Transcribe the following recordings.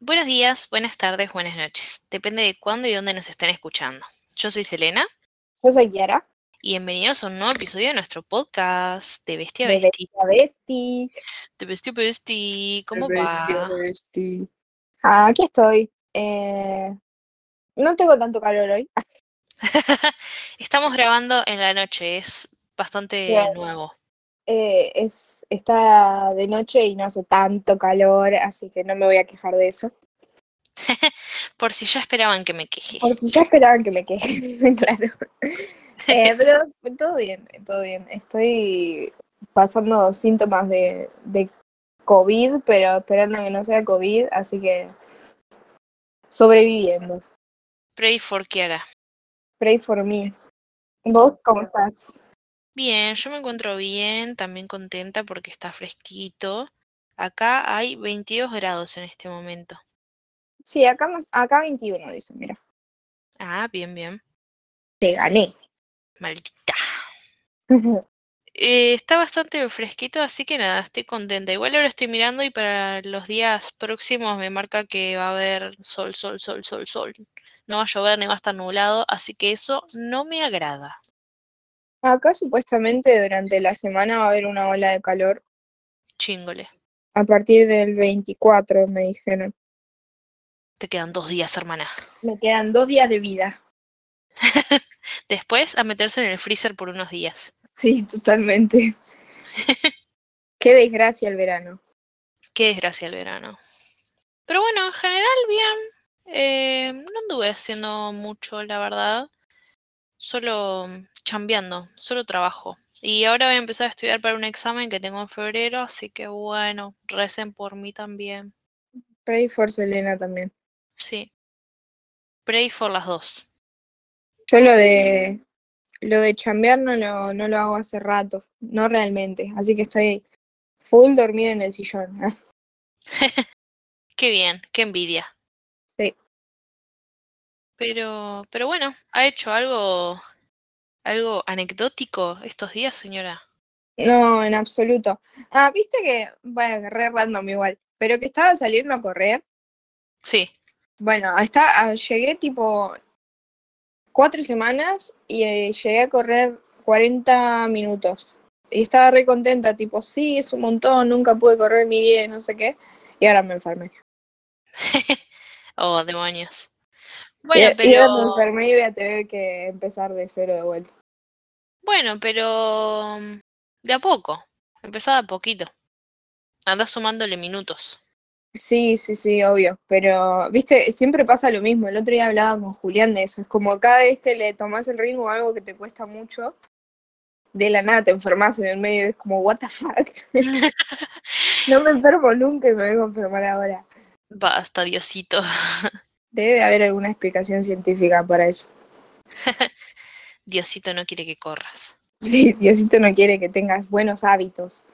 Buenos días, buenas tardes, buenas noches. Depende de cuándo y dónde nos estén escuchando. Yo soy Selena. Yo soy Yara. Y bienvenidos a un nuevo episodio de nuestro podcast de Bestia De Besti. Bestia Besti. De Bestia Besti. ¿Cómo De va? Bestia Besti. Ah, aquí estoy. Eh, no tengo tanto calor hoy. Estamos grabando en la noche, es bastante Bien. nuevo. Eh, es, está de noche y no hace tanto calor, así que no me voy a quejar de eso. Por si ya esperaban que me queje. Por si ya esperaban que me queje, claro. Eh, pero todo bien, todo bien. Estoy pasando síntomas de, de COVID, pero esperando que no sea COVID, así que sobreviviendo. Pray for Kiara. Pray for me. ¿Vos cómo estás? Bien, yo me encuentro bien, también contenta porque está fresquito. Acá hay 22 grados en este momento. Sí, acá, más- acá 21, dice, mira. Ah, bien, bien. Te gané. Maldita. Eh, está bastante fresquito, así que nada, estoy contenta. Igual ahora estoy mirando y para los días próximos me marca que va a haber sol, sol, sol, sol, sol. No va a llover ni va a estar nublado, así que eso no me agrada. Acá supuestamente durante la semana va a haber una ola de calor Chingole. a partir del 24, me dijeron. Te quedan dos días, hermana. Me quedan dos días de vida. Después a meterse en el freezer por unos días. Sí, totalmente. Qué desgracia el verano. Qué desgracia el verano. Pero bueno, en general bien. Eh, no anduve haciendo mucho, la verdad. Solo chambeando, solo trabajo. Y ahora voy a empezar a estudiar para un examen que tengo en febrero, así que bueno, recen por mí también. Pray for Selena también. Sí. Pray for las dos. Yo lo de lo de chambear no lo, no lo hago hace rato, no realmente. Así que estoy full dormir en el sillón. Ah, Qué bien, qué envidia. Sí. Pero, pero bueno, ¿ha hecho algo, algo anecdótico estos días, señora? No, en absoluto. Ah, viste que, bueno, re random igual, pero que estaba saliendo a correr. Sí. Bueno, está, ah, llegué tipo cuatro semanas y eh, llegué a correr 40 minutos. Y estaba re contenta, tipo, sí, es un montón, nunca pude correr mi 10, no sé qué. Y ahora me enfermé. Oh, demonios. Y- Bueno, y ahora me pero. enfermé y voy a tener que empezar de cero de vuelta. Bueno, pero. mm, De a poco. Empezá de a poquito. Andás sumándole minutos. Sí, sí, sí, obvio. Pero, viste, siempre pasa lo mismo. El otro día hablaba con Julián de eso. Es como cada vez que le tomás el ritmo a algo que te cuesta mucho, de la nada te enfermas en el medio. Es como, what the fuck. No me enfermo nunca y me vengo a enfermar ahora. Basta, Diosito. Debe haber alguna explicación científica para eso. Diosito no quiere que corras. Sí, Diosito no quiere que tengas buenos hábitos.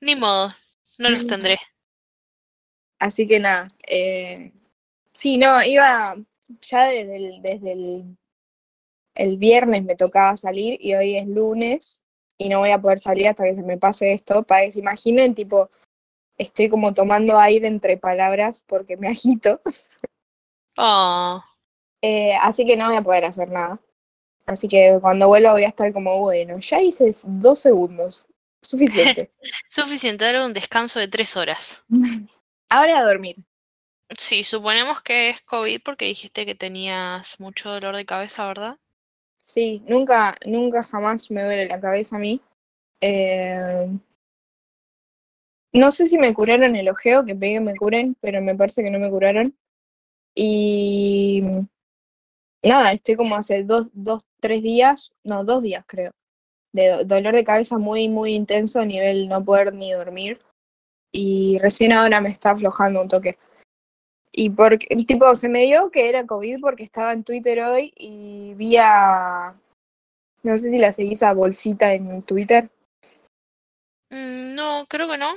Ni modo, no los tendré. Así que nada. eh, sí, no, iba ya desde el, desde el, el viernes me tocaba salir y hoy es lunes y no voy a poder salir hasta que se me pase esto. Para que se imaginen, tipo, estoy como tomando aire entre palabras porque me agito. Oh, Eh, así que no voy a poder hacer nada. Así que cuando vuelva voy a estar como, bueno, ya hice dos segundos. Suficiente. suficiente dar un descanso de tres horas. Ahora a dormir. Sí, suponemos que es COVID porque dijiste que tenías mucho dolor de cabeza, ¿verdad? Sí, nunca, nunca jamás me duele la cabeza a mí. Eh, no sé si me curaron el ojeo, que pegué me curen, pero me parece que no me curaron. Y nada, estoy como hace dos, dos, tres días, no, dos días creo, de do- dolor de cabeza muy, muy intenso a nivel no poder ni dormir. Y recién ahora me está aflojando un toque. Y porque, tipo, se me dio que era COVID porque estaba en Twitter hoy y vi a, no sé si la seguís a Bolsita en Twitter. Mm, no, creo que no.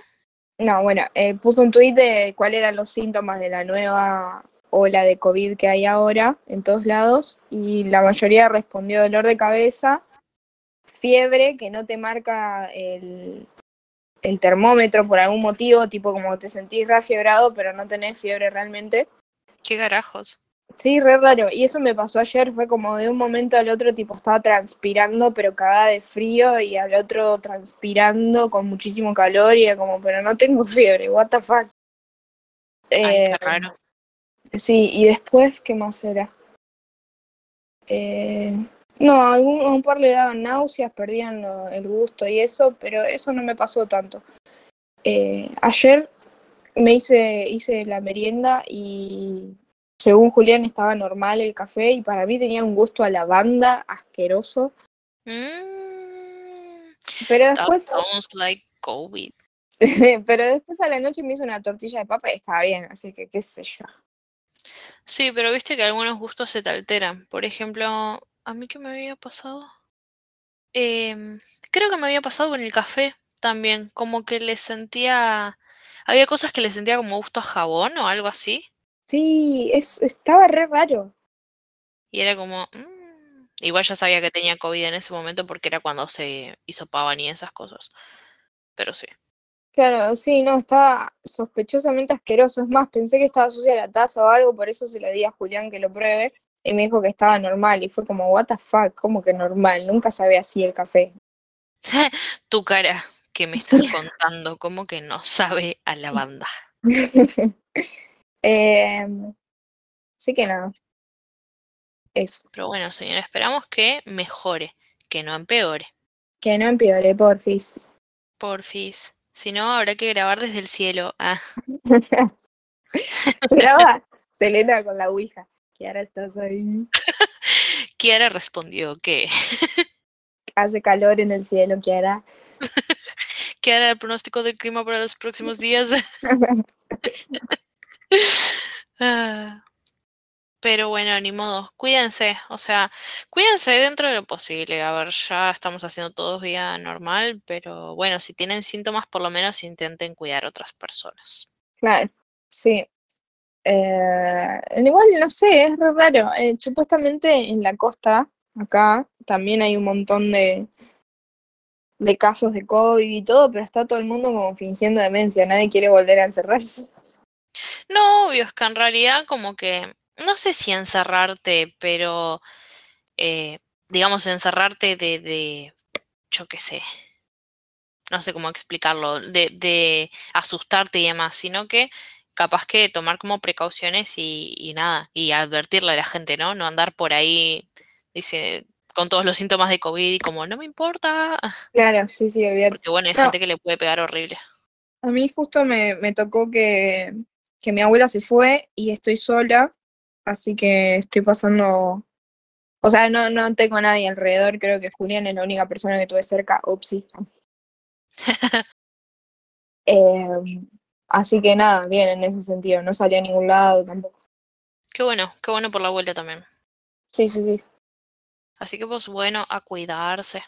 No, bueno, eh, puso un tweet de cuáles eran los síntomas de la nueva ola de COVID que hay ahora en todos lados y la mayoría respondió dolor de cabeza, fiebre que no te marca el, el termómetro por algún motivo, tipo como te sentís refiebrado, pero no tenés fiebre realmente. ¿Qué carajos? Sí, re raro. Y eso me pasó ayer, fue como de un momento al otro, tipo, estaba transpirando, pero cagada de frío, y al otro transpirando con muchísimo calor, y era como, pero no tengo fiebre, what the fuck. Ay, Eh, qué raro. Sí, y después, ¿qué más era? Eh, no, a algún, a un par le daban náuseas, perdían lo- el gusto y eso, pero eso no me pasó tanto. Eh, ayer me hice, hice la merienda y según Julián estaba normal el café y para mí tenía un gusto a lavanda asqueroso, Mm, pero that después, sounds like COVID. pero después a la noche me hice una tortilla de papa y estaba bien, así que qué sé yo. Sí, pero viste que algunos gustos se te alteran. Por ejemplo, ¿a mí qué me había pasado? Em, creo que me había pasado con el café también, como que le sentía... Había cosas que le sentía como gusto a jabón o algo así, Sí, es, estaba re raro. y era como... mm, Igual ya sabía que tenía COVID en ese momento porque era cuando se hisopaban y esas cosas. Pero sí. Claro, sí, no, estaba sospechosamente asqueroso. Es más, pensé que estaba sucia la taza o algo, por eso se lo di a Julián que lo pruebe. Y me dijo que estaba normal. Y fue como, what the fuck, ¿cómo que normal? Nunca sabía así el café. Tu cara que me estás Sí. contando, como que no sabe a lavanda. eh, así que nada. Eso. Pero bueno, señora, esperamos que mejore, que no empeore. Que no empeore, porfis. Porfis. Si no, habrá que grabar desde el cielo. Ah, Graba Selena con la ouija. Ahora estás ahí. Kiara respondió que Hace calor en el cielo, Kiara. Kiara el pronóstico del clima para los próximos días. Ah, Pero bueno, ni modo. Cuídense, o sea, cuídense dentro de lo posible. A ver, ya estamos haciendo todos vida normal, pero bueno, si tienen síntomas, por lo menos intenten cuidar a otras personas. Claro, sí. Eh, igual, no sé, es raro. Eh, supuestamente en la costa, acá, también hay un montón de, de casos de COVID y todo, pero está todo el mundo como fingiendo demencia. Nadie quiere volver a encerrarse. No, obvio, es que en realidad como que, no sé si encerrarte, pero eh, digamos encerrarte de, de, yo qué sé, no sé cómo explicarlo, de, de asustarte y demás, sino que capaz que tomar como precauciones y, y nada, y advertirle a la gente, ¿no? No andar por ahí, dice, con todos los síntomas de COVID y como, no me importa, Claro, sí, sí, olvídate. porque bueno, hay No. gente que le puede pegar horrible. A mí justo me, me tocó que, que mi abuela se fue y estoy sola, así que estoy pasando. O sea, no, no tengo a nadie alrededor, creo que Julián es la única persona que tuve cerca, upsi. Eh, así que nada, bien en ese sentido, no salí a ningún lado tampoco. Qué bueno, qué bueno por la vuelta también. Sí, sí, sí. Así que pues bueno, a cuidarse.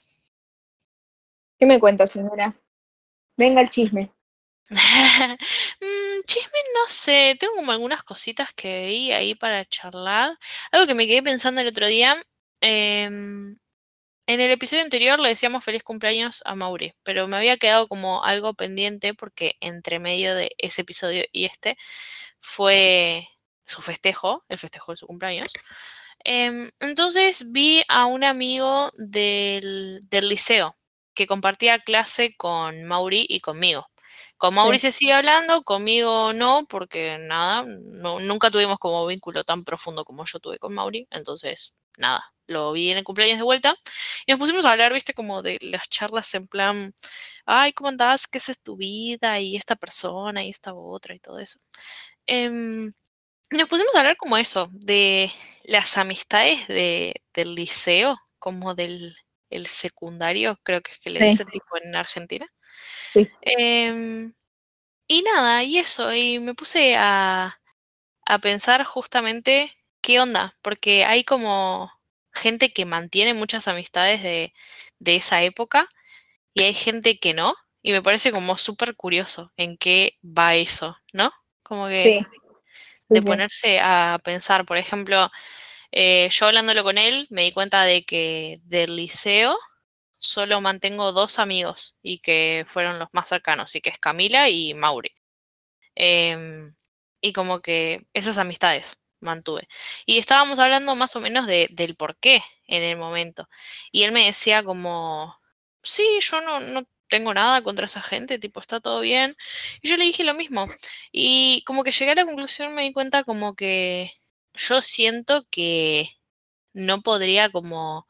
¿Qué me cuenta, señora? Venga el chisme. Chisme, no sé, tengo como algunas cositas que vi ahí para charlar. Algo que me quedé pensando el otro día. em, en el episodio anterior le decíamos feliz cumpleaños a Mauri, pero me había quedado como algo pendiente porque entre medio de ese episodio y este fue su festejo, el festejo de su cumpleaños. Em, entonces vi a un amigo del, del liceo que compartía clase con Mauri y conmigo. Con Mauri se sigue hablando, conmigo no, porque nada, no, nunca tuvimos como vínculo tan profundo como yo tuve con Mauri, entonces nada, lo vi en el cumpleaños de vuelta y nos pusimos a hablar, viste, como de las charlas en plan, ay, ¿cómo andás? ¿Qué es tu vida? Y esta persona y esta otra y todo eso. Em, nos pusimos a hablar como eso, de las amistades de, del liceo, como del el secundario, creo que es que le Sí. dicen tipo en Argentina. Sí. Em, y nada, y eso, y me puse a, a pensar justamente qué onda, porque hay como gente que mantiene muchas amistades de, de esa época y hay gente que no, y me parece como súper curioso en qué va eso, ¿no? Como que Sí. De sí. ponerse a pensar, por ejemplo, eh, yo hablándolo con él, me di cuenta de que del liceo solo mantengo dos amigos y que fueron los más cercanos, y que es Camila y Mauri. Em, y como que esas amistades mantuve. Y estábamos hablando más o menos de, del por qué en el momento. Y él me decía como, sí, yo no, no tengo nada contra esa gente, tipo, está todo bien. Y yo le dije lo mismo. Y como que llegué a la conclusión, me di cuenta como que yo siento que no podría como...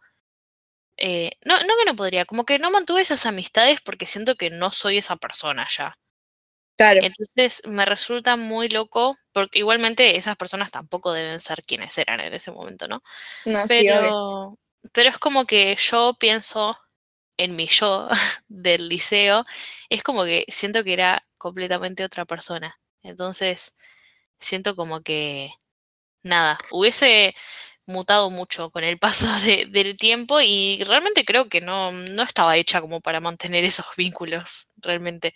Eh, no, no que no podría, como que no mantuve esas amistades porque siento que no soy esa persona ya. Claro. Entonces me resulta muy loco, porque igualmente esas personas tampoco deben ser quienes eran en ese momento, ¿no? No, sí, Pero, pero es como que yo pienso en mi yo del liceo, es como que siento que era completamente otra persona. Entonces, siento como que, nada, hubiese mutado mucho con el paso de- del tiempo y realmente creo que no, no estaba hecha como para mantener esos vínculos, realmente.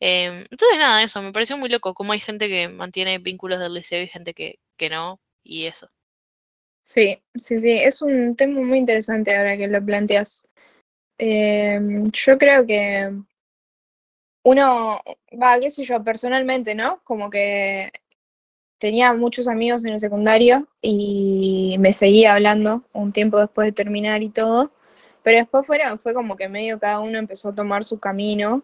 Em, entonces, nada, eso, me pareció muy loco, cómo hay gente que mantiene vínculos del liceo y gente que, que no, y eso. Sí, sí, sí, es un tema muy interesante ahora que lo planteas. Em, yo creo que uno, va, qué sé yo, personalmente, ¿no? Como que tenía muchos amigos en el secundario y me seguía hablando un tiempo después de terminar y todo, pero después fue como que medio cada uno empezó a tomar su camino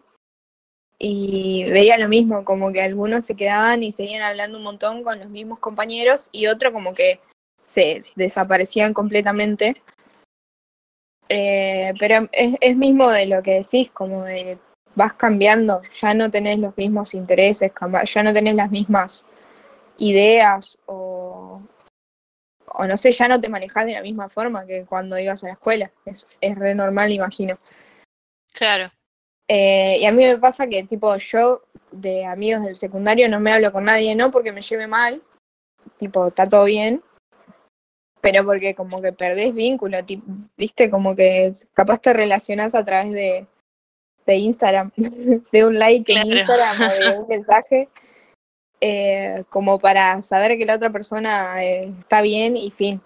y veía lo mismo, como que algunos se quedaban y seguían hablando un montón con los mismos compañeros y otro como que se desaparecían completamente. Eh, pero es, es mismo de lo que decís, como de vas cambiando, ya no tenés los mismos intereses, ya no tenés las mismas ideas o, o no sé, ya no te manejás de la misma forma que cuando ibas a la escuela. Es, es re normal, imagino. Claro, Eh, y a mí me pasa que, tipo, yo de amigos del secundario no me hablo con nadie, no porque me lleve mal, tipo, está todo bien, pero porque como que perdés vínculo, tipo, viste, como que capaz te relacionás a través de, de Instagram, de un like en. Instagram o de un mensaje, eh, como para saber que la otra persona eh, está bien y fin.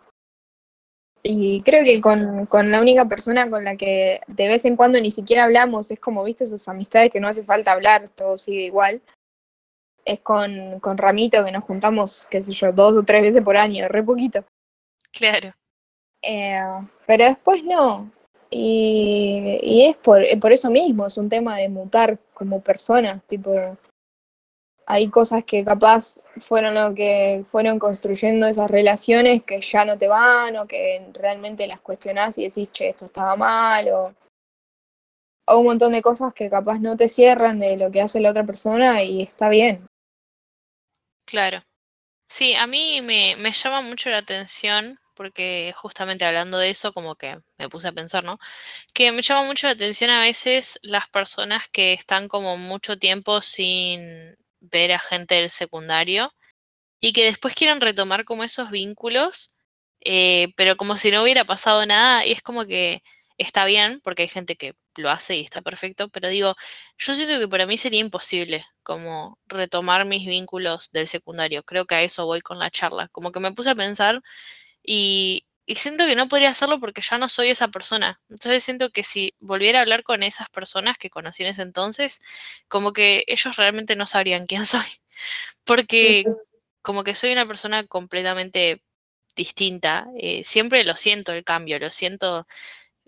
Y creo que con, con la única persona con la que de vez en cuando ni siquiera hablamos, es como, viste, esas amistades que no hace falta hablar, todo sigue igual. Es con, con Ramito que nos juntamos, qué sé yo, dos o tres veces por año, re poquito. claro. Eh, pero después no. Y, y es por, por eso mismo, es un tema de mutar como persona. Tipo, hay cosas que capaz fueron lo que fueron construyendo esas relaciones que ya no te van o que realmente las cuestionás y decís, che, esto estaba mal o, o un montón de cosas que capaz no te cierran de lo que hace la otra persona y está bien. Claro. Sí, a mí me, me llama mucho la atención, porque justamente hablando de eso, como que me puse a pensar, ¿no? Que me llama mucho la atención a veces las personas que están como mucho tiempo sin ver a gente del secundario y que después quieren retomar como esos vínculos, eh, pero como si no hubiera pasado nada, y es como que está bien, porque hay gente que lo hace y está perfecto, pero digo, yo siento que para mí sería imposible como retomar mis vínculos del secundario. Creo que a eso voy con la charla. Como que me puse a pensar y, y siento que no podría hacerlo porque ya no soy esa persona. Entonces siento que si volviera a hablar con esas personas que conocí en ese entonces, como que ellos realmente no sabrían quién soy. Porque como que soy una persona completamente distinta. eh, siempre lo siento el cambio, lo siento,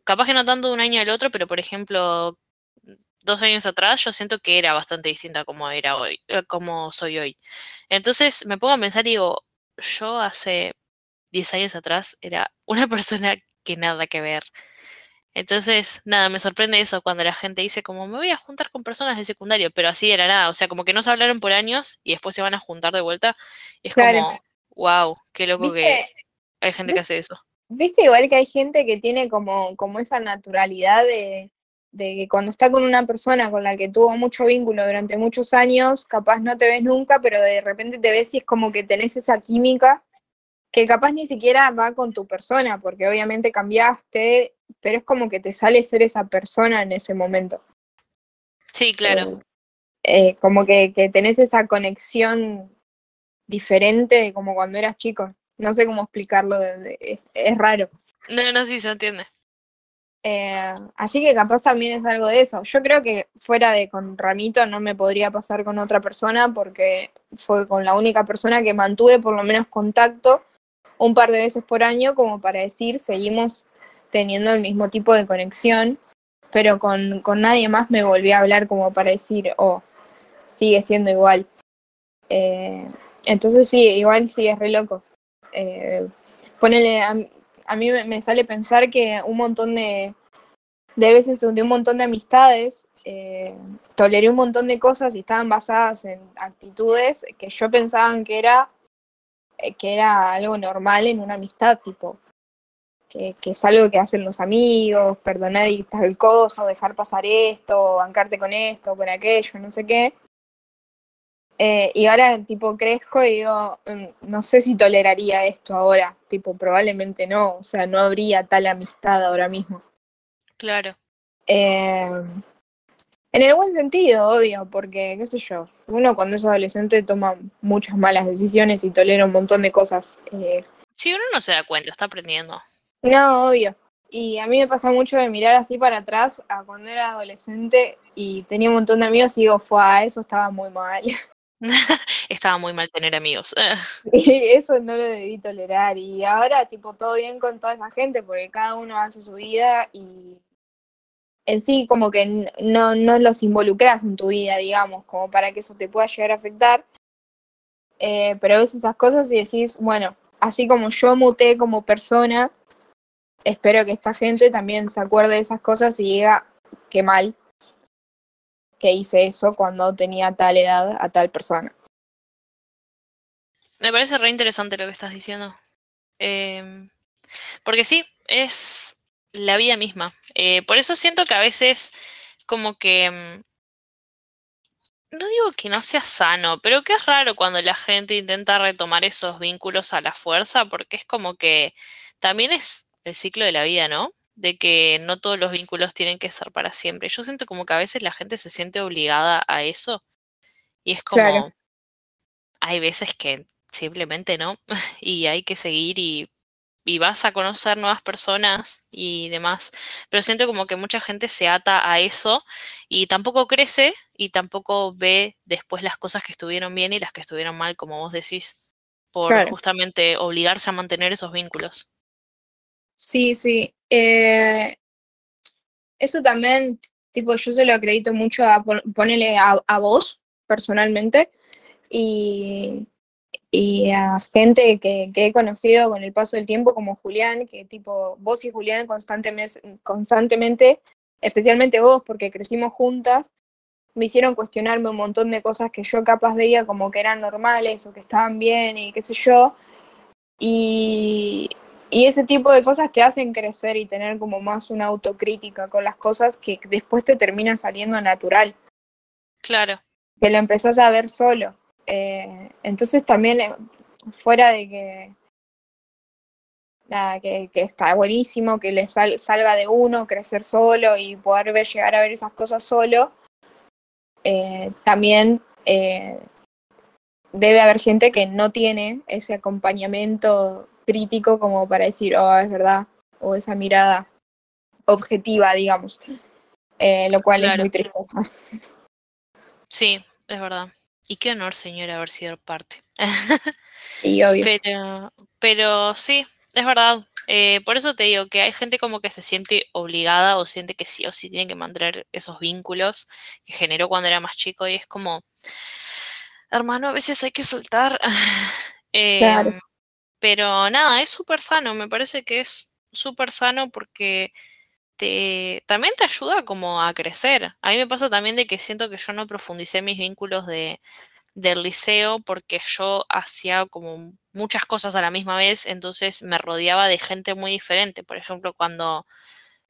capaz que no tanto de un año al otro, pero por ejemplo, dos años atrás yo siento que era bastante distinta como era hoy, eh, como soy hoy. Entonces me pongo a pensar y digo, yo hace 10 años atrás era una persona que nada que ver. Entonces, nada, me sorprende eso cuando la gente dice como me voy a juntar con personas de secundario, pero así era nada, o sea, como que no se hablaron por años y después se van a juntar de vuelta. Es Claro. como, wow, qué loco que hay gente que hace eso. Viste igual que hay gente que tiene como, como esa naturalidad de, de que cuando está con una persona con la que tuvo mucho vínculo durante muchos años, capaz no te ves nunca, pero de repente te ves y es como que tenés esa química que capaz ni siquiera va con tu persona, porque obviamente cambiaste, pero es como que te sale ser esa persona en ese momento. Sí, claro. Eh, eh, como que, que tenés esa conexión diferente como cuando eras chico. No sé cómo explicarlo, de- de- es, es raro. No, no, sí se entiende. Eh, así que capaz también es algo de eso. Yo creo que fuera de con Ramito no me podría pasar con otra persona porque fue con la única persona que mantuve por lo menos contacto un par de veces por año como para decir seguimos teniendo el mismo tipo de conexión, pero con, con nadie más me volví a hablar como para decir, oh, sigue siendo igual. Eh, entonces sí, igual sí es re loco. Eh, ponele, a, a mí me sale pensar que un montón de, de veces de un montón de amistades, eh, toleré un montón de cosas y estaban basadas en actitudes que yo pensaba que era, que era algo normal en una amistad, tipo, que, que, es algo que hacen los amigos, perdonar y tal cosa, o dejar pasar esto, bancarte con esto, con aquello, no sé qué. Eh, y ahora, tipo, crezco y digo, mm, no sé si toleraría esto ahora, tipo, probablemente no, o sea, no habría tal amistad ahora mismo. Claro. Eh, en el buen sentido, obvio, porque, qué sé yo, uno cuando es adolescente toma muchas malas decisiones y tolera un montón de cosas. Eh, sí, uno no se da cuenta, está aprendiendo. No, obvio. Y a mí me pasa mucho de mirar así para atrás a cuando era adolescente y tenía un montón de amigos y digo, fue, eso estaba muy mal. Estaba muy mal tener amigos. y eso no lo debí tolerar. Y ahora, tipo, todo bien con toda esa gente, porque cada uno hace su vida y en sí como que no, no los involucras en tu vida, digamos, como para que eso te pueda llegar a afectar. Eh, pero ves esas cosas y decís, bueno, así como yo muté como persona, espero que esta gente también se acuerde de esas cosas y diga, qué mal, que hice eso cuando tenía tal edad a tal persona. Me parece re interesante lo que estás diciendo. Eh, porque sí, es la vida misma. Eh, por eso siento que a veces como que... Mm, no digo que no sea sano, pero que es raro cuando la gente intenta retomar esos vínculos a la fuerza, porque es como que también es el ciclo de la vida, ¿no? de que no todos los vínculos tienen que ser para siempre. Yo siento como que a veces la gente se siente obligada a eso y es como, hay veces que simplemente no y hay que seguir y, y, vas a conocer nuevas personas y demás. Pero siento como que mucha gente se ata a eso y tampoco crece y tampoco ve después las cosas que estuvieron bien y las que estuvieron mal, como vos decís, por justamente obligarse a mantener esos vínculos. Sí, sí. Eh, eso también, tipo, yo se lo acredito mucho a ponerle a, vos, personalmente, y, y a gente que, que, he conocido con el paso del tiempo, como Julián, que tipo, vos y Julián constantemente, constantemente, especialmente vos, porque crecimos juntas, me hicieron cuestionarme un montón de cosas que yo capaz veía como que eran normales o que estaban bien y qué sé yo. Y, y ese tipo de cosas te hacen crecer y tener como más una autocrítica con las cosas que después te termina saliendo natural. Claro. Que lo empezás a ver solo. Eh, entonces también, eh, fuera de que, nada, que, que está buenísimo, que le sal, salga de uno, crecer solo y poder ver, llegar a ver esas cosas solo, eh, también eh, debe haber gente que no tiene ese acompañamiento crítico como para decir, oh, es verdad, o esa mirada objetiva, digamos, eh, lo cual es muy triste. Sí, es verdad. Y qué honor, señora, haber sido parte. y obvio. Pero, pero sí, es verdad. Eh, por eso te digo que hay gente como que se siente obligada o siente que sí o sí tiene que mantener esos vínculos que generó cuando era más chico y es como, hermano, a veces hay que soltar. eh, claro. Pero nada, es súper sano, me parece que es súper sano porque te, también te ayuda como a crecer. A mí me pasa también de que siento que yo no profundicé mis vínculos de, del liceo porque yo hacía como muchas cosas a la misma vez, entonces me rodeaba de gente muy diferente. Por ejemplo, cuando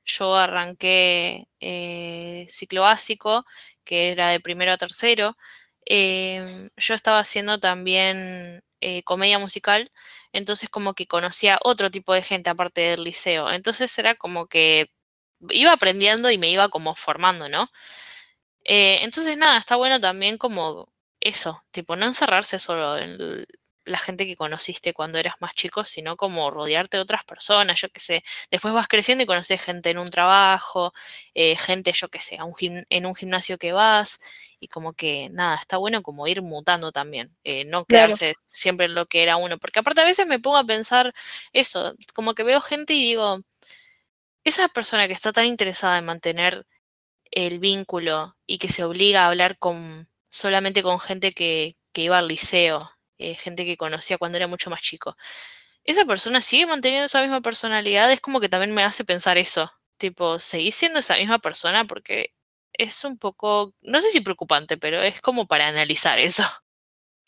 yo arranqué eh, ciclo básico, que era de primero a tercero, eh, yo estaba haciendo también eh, comedia musical entonces como que conocía otro tipo de gente aparte del liceo. Entonces era como que iba aprendiendo y me iba como formando, ¿no? Eh, entonces nada, está bueno también como eso, tipo no encerrarse solo en, la gente que conociste cuando eras más chico, sino como rodearte de otras personas, yo qué sé. Después vas creciendo y conoces gente en un trabajo, eh, gente, yo qué sé, a un en un gimnasio que vas, y como que nada, está bueno como ir mutando también, eh, no quedarse siempre en lo que era uno, porque aparte a veces me pongo a pensar eso, como que veo gente y digo, esa persona que está tan interesada en mantener el vínculo y que se obliga a hablar con solamente con gente que, que iba al liceo, eh, gente que conocía cuando era mucho más chico. Esa persona sigue manteniendo esa misma personalidad, es como que también me hace pensar eso. Tipo, ¿seguís siendo esa misma persona? Porque es un poco, no sé si preocupante, pero es como para analizar eso.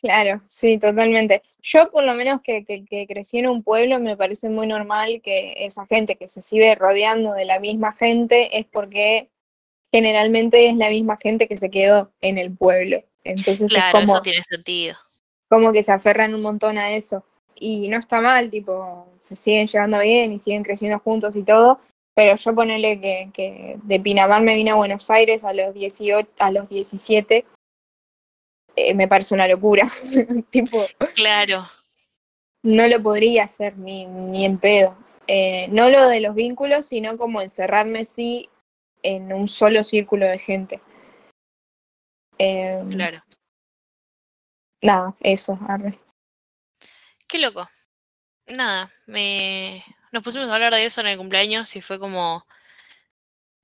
Claro, sí, totalmente. Yo por lo menos que, que, crecí en un pueblo me parece muy normal que esa gente que se sigue rodeando de la misma gente es porque generalmente es la misma gente que se quedó en el pueblo. Entonces claro, es como, eso tiene sentido. Como que se aferran un montón a eso. Y no está mal, tipo, se siguen llevando bien y siguen creciendo juntos y todo, pero yo ponele que, que de Pinamar me vine a Buenos Aires a los 18, a los 17 eh, me parece una locura. tipo, claro. No lo podría hacer ni, ni en pedo. Eh, no lo de los vínculos, sino como encerrarme sí en un solo círculo de gente. Em, claro. Nada, eso, arre. Qué loco. Nada, me nos pusimos a hablar de eso en el cumpleaños y fue como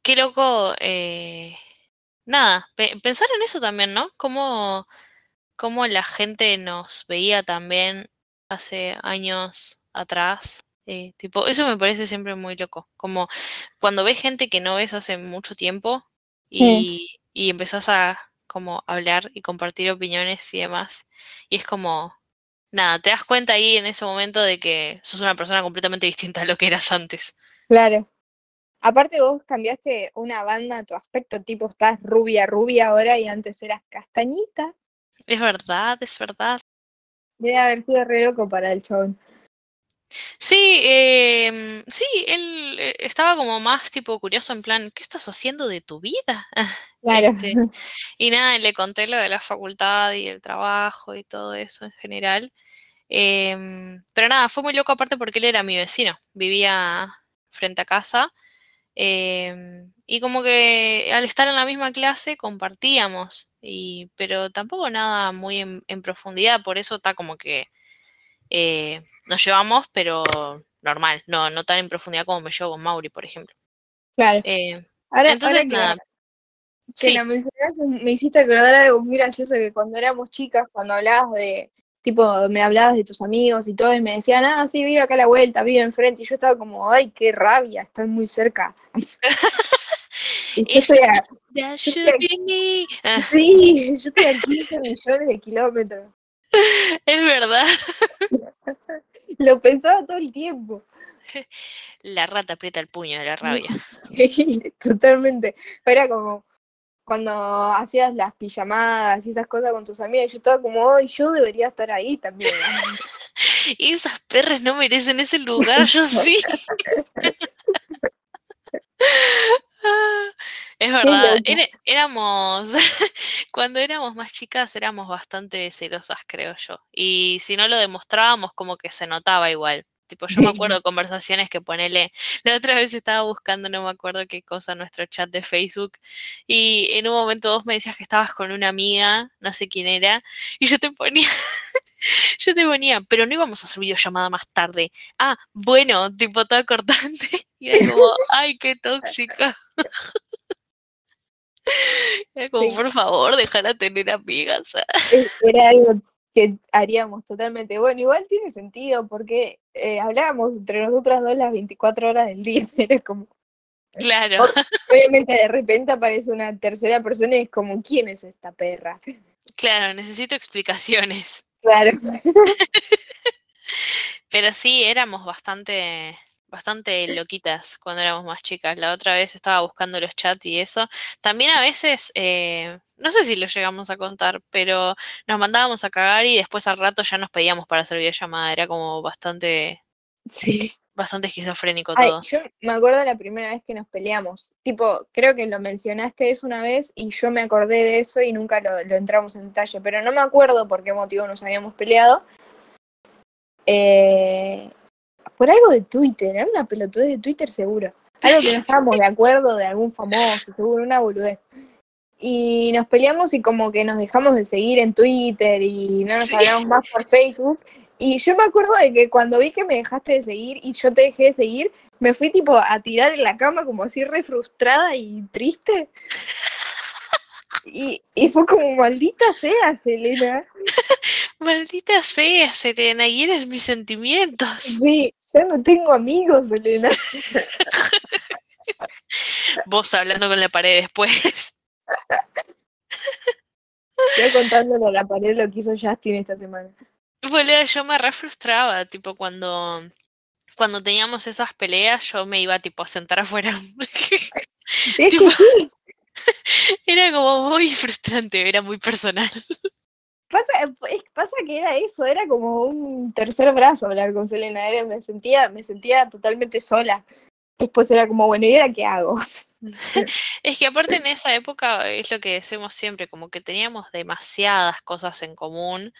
qué loco eh, nada, pensar en eso también, ¿no? Cómo, cómo la gente nos veía también hace años atrás. Eh, tipo, eso me parece siempre muy loco. Como cuando ves gente que no ves hace mucho tiempo y, y empezás a como hablar y compartir opiniones y demás. Y es como, nada, te das cuenta ahí en ese momento de que sos una persona completamente distinta a lo que eras antes. Claro. Aparte vos cambiaste una banda, tu aspecto tipo estás rubia, rubia ahora y antes eras castañita. Es verdad, es verdad. Debe haber sido re loco para el show. Sí, eh, sí, él eh, estaba como más tipo curioso en plan, ¿qué estás haciendo de tu vida? Claro. Este, y nada, le conté lo de la facultad y el trabajo y todo eso en general. Eh, pero nada, fue muy loco aparte porque él era mi vecino, vivía frente a casa Em, y como que al estar en la misma clase compartíamos, y, pero tampoco nada muy en, profundidad, por eso está como que eh, nos llevamos, pero normal, no, no tan en profundidad como me llevo con Mauri, por ejemplo. Claro. Eh, ahora, entonces, nada. Que la mencionaste, me hiciste acordar algo muy gracioso que cuando éramos chicas, cuando hablabas de, tipo, me hablabas de tus amigos y todo, y me decían, ah, sí, vive acá a la vuelta, vive enfrente, y yo estaba como, ay, qué rabia, están muy cerca. yo estoy ah. Sí, yo estoy a 15 millones de kilómetros. Es verdad. Lo pensaba todo el tiempo. La rata aprieta el puño de la rabia. Totalmente. Era como, cuando hacías las pijamadas y esas cosas con tus amigas, yo estaba como, ay, yo debería estar ahí también. y esas perras no merecen ese lugar, yo sí. es verdad, éramos, cuando éramos más chicas éramos bastante celosas, creo yo. Y si no lo demostrábamos, como que se notaba igual. Tipo, yo me acuerdo de conversaciones que ponele, la otra vez estaba buscando, no me acuerdo qué cosa, nuestro chat de Facebook, y en un momento vos me decías que estabas con una amiga, no sé quién era, y yo te ponía, yo te ponía, pero no íbamos a hacer videollamada más tarde. Ah, bueno, tipo todo cortante. Y era como, ay, qué tóxica. Era como, por favor, déjala tener amigas. Era algo que haríamos totalmente. Bueno, igual tiene sentido porque eh, hablábamos entre nosotras dos las 24 horas del día, pero es como... Claro. Obviamente de repente aparece una tercera persona y es como, ¿quién es esta perra? Claro, necesito explicaciones. Claro. pero sí, éramos bastante bastante loquitas cuando éramos más chicas. La otra vez estaba buscando los chats y eso. También a veces, eh, no sé si lo llegamos a contar, pero nos mandábamos a cagar y después al rato ya nos pedíamos para hacer videollamada. Era como bastante... Sí. Bastante esquizofrénico todo. yo me acuerdo la primera vez que nos peleamos. Tipo, creo que lo mencionaste eso una vez y yo me acordé de eso y nunca lo, lo entramos en detalle. Pero no me acuerdo por qué motivo nos habíamos peleado. eh, por algo de Twitter, era una pelotudez de Twitter seguro. Algo que no estábamos de acuerdo de algún famoso, seguro, una boludez. Y nos peleamos y como que nos dejamos de seguir en Twitter y no nos hablamos más por Facebook. Y yo me acuerdo de que cuando vi que me dejaste de seguir y yo te dejé de seguir, me fui tipo a tirar en la cama como así re frustrada y triste. Y, y fue como maldita sea, Selena. Maldita sea, Serena, y eres mis sentimientos. Sí, ya no tengo amigos, Selena. Vos hablando con la pared después. Estoy contándole a la pared lo que hizo Justin esta semana. Boludo, yo me re frustraba, tipo, cuando, cuando teníamos esas peleas, yo me iba, tipo, a sentar afuera. Es Tipo- que sí, Era como muy frustrante, era muy personal. Pasa, pasa que era eso, era como un tercer brazo hablar con Selena. Era, me sentía, me sentía totalmente sola. Después era como, bueno, ¿y ahora qué hago? Es que aparte en esa época es lo que decimos siempre, como que teníamos demasiadas cosas en común.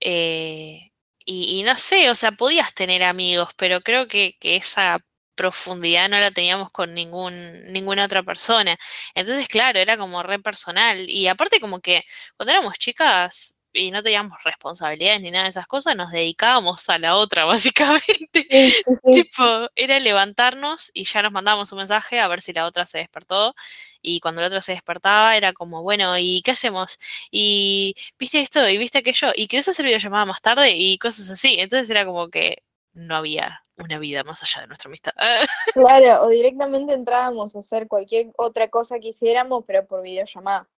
eh, y, y no sé, o sea, podías tener amigos, pero creo que, que esa profundidad no la teníamos con ningún, ninguna otra persona. Entonces, claro, era como re personal. Y aparte como que cuando éramos chicas y no teníamos responsabilidades ni nada de esas cosas, nos dedicábamos a la otra, básicamente. Sí, sí, sí. Tipo, era levantarnos y ya nos mandábamos un mensaje a ver si la otra se despertó. Y cuando la otra se despertaba, era como, bueno, ¿y qué hacemos? Y viste esto, y viste aquello, y querés hacer videollamada más tarde, y cosas así. Entonces era como que no había una vida más allá de nuestra amistad. Claro, o directamente entrábamos a hacer cualquier otra cosa que hiciéramos, pero por videollamada.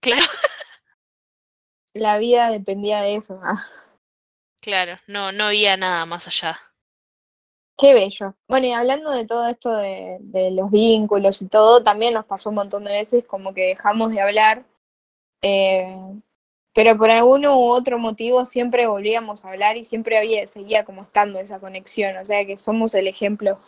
claro, La vida dependía de eso. Ah, claro, no, no había nada más allá. qué bello. Bueno, y hablando de todo esto de, de los vínculos y todo, también nos pasó un montón de veces como que dejamos de hablar. eh, pero por alguno u otro motivo siempre volvíamos a hablar y siempre había, seguía como estando esa conexión. O sea que somos el ejemplo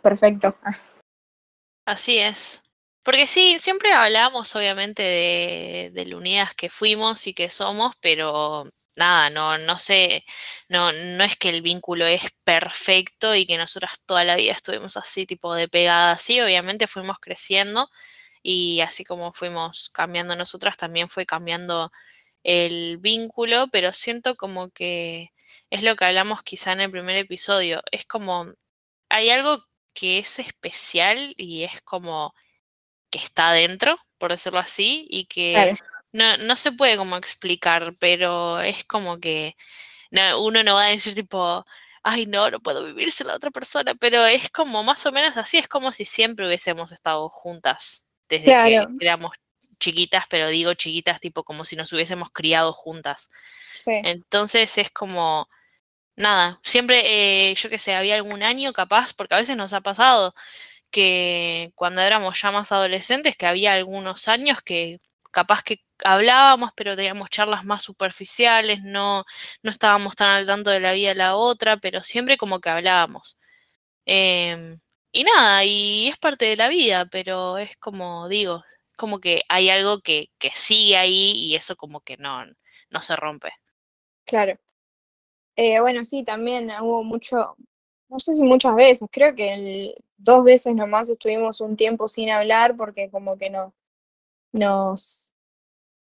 perfecto. Así es. Porque sí, siempre hablábamos obviamente de, de unidas que fuimos y que somos, pero nada, no, no sé, no, no es que el vínculo es perfecto y que nosotras toda la vida estuvimos así, tipo de pegadas. Sí, obviamente fuimos creciendo y así como fuimos cambiando nosotras, también fue cambiando el vínculo, pero siento como que es lo que hablamos quizá en el primer episodio. Es como, hay algo que es especial y es como que está adentro, por decirlo así, y que Claro. no, no se puede como explicar, pero es como que no, uno no va a decir tipo, ay no, no puedo vivir sin la otra persona, pero es como más o menos así, es como si siempre hubiésemos estado juntas desde Claro. que éramos chiquitas, pero digo chiquitas tipo como si nos hubiésemos criado juntas. Sí. Entonces es como, nada, siempre, eh, yo que sé, había algún año capaz, porque a veces nos ha pasado que cuando éramos ya más adolescentes, que había algunos años que capaz que hablábamos, pero teníamos charlas más superficiales, no, no estábamos tan al tanto de la vida de la otra, pero siempre como que hablábamos. Em, y nada, y es parte de la vida, pero es como digo, como que hay algo que, que sigue ahí y eso como que no, no se rompe. Claro. Eh, bueno, sí, también hubo mucho, no sé si muchas veces, creo que el- dos veces nomás estuvimos un tiempo sin hablar porque como que no, nos,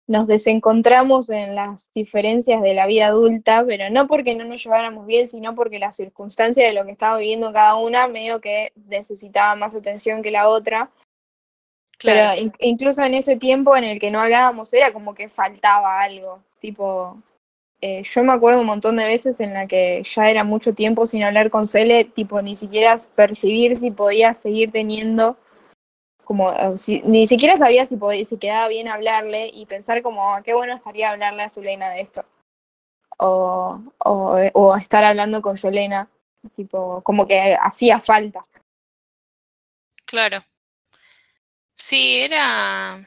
nos desencontramos en las diferencias de la vida adulta, pero no porque no nos lleváramos bien, sino porque la circunstancia de lo que estaba viviendo cada una medio que necesitaba más atención que la otra. Claro. Pero in- incluso en ese tiempo en el que no hablábamos era como que faltaba algo, tipo, eh, yo me acuerdo un montón de veces en la que ya era mucho tiempo sin hablar con Cele, tipo, ni siquiera percibir si podía seguir teniendo, como, eh, ni siquiera sabía si, podía, si quedaba bien hablarle y pensar como, "Ah, qué bueno estaría hablarle a Selena de esto. O, o, o estar hablando con Selena, tipo, como que hacía falta. Claro. Sí, era...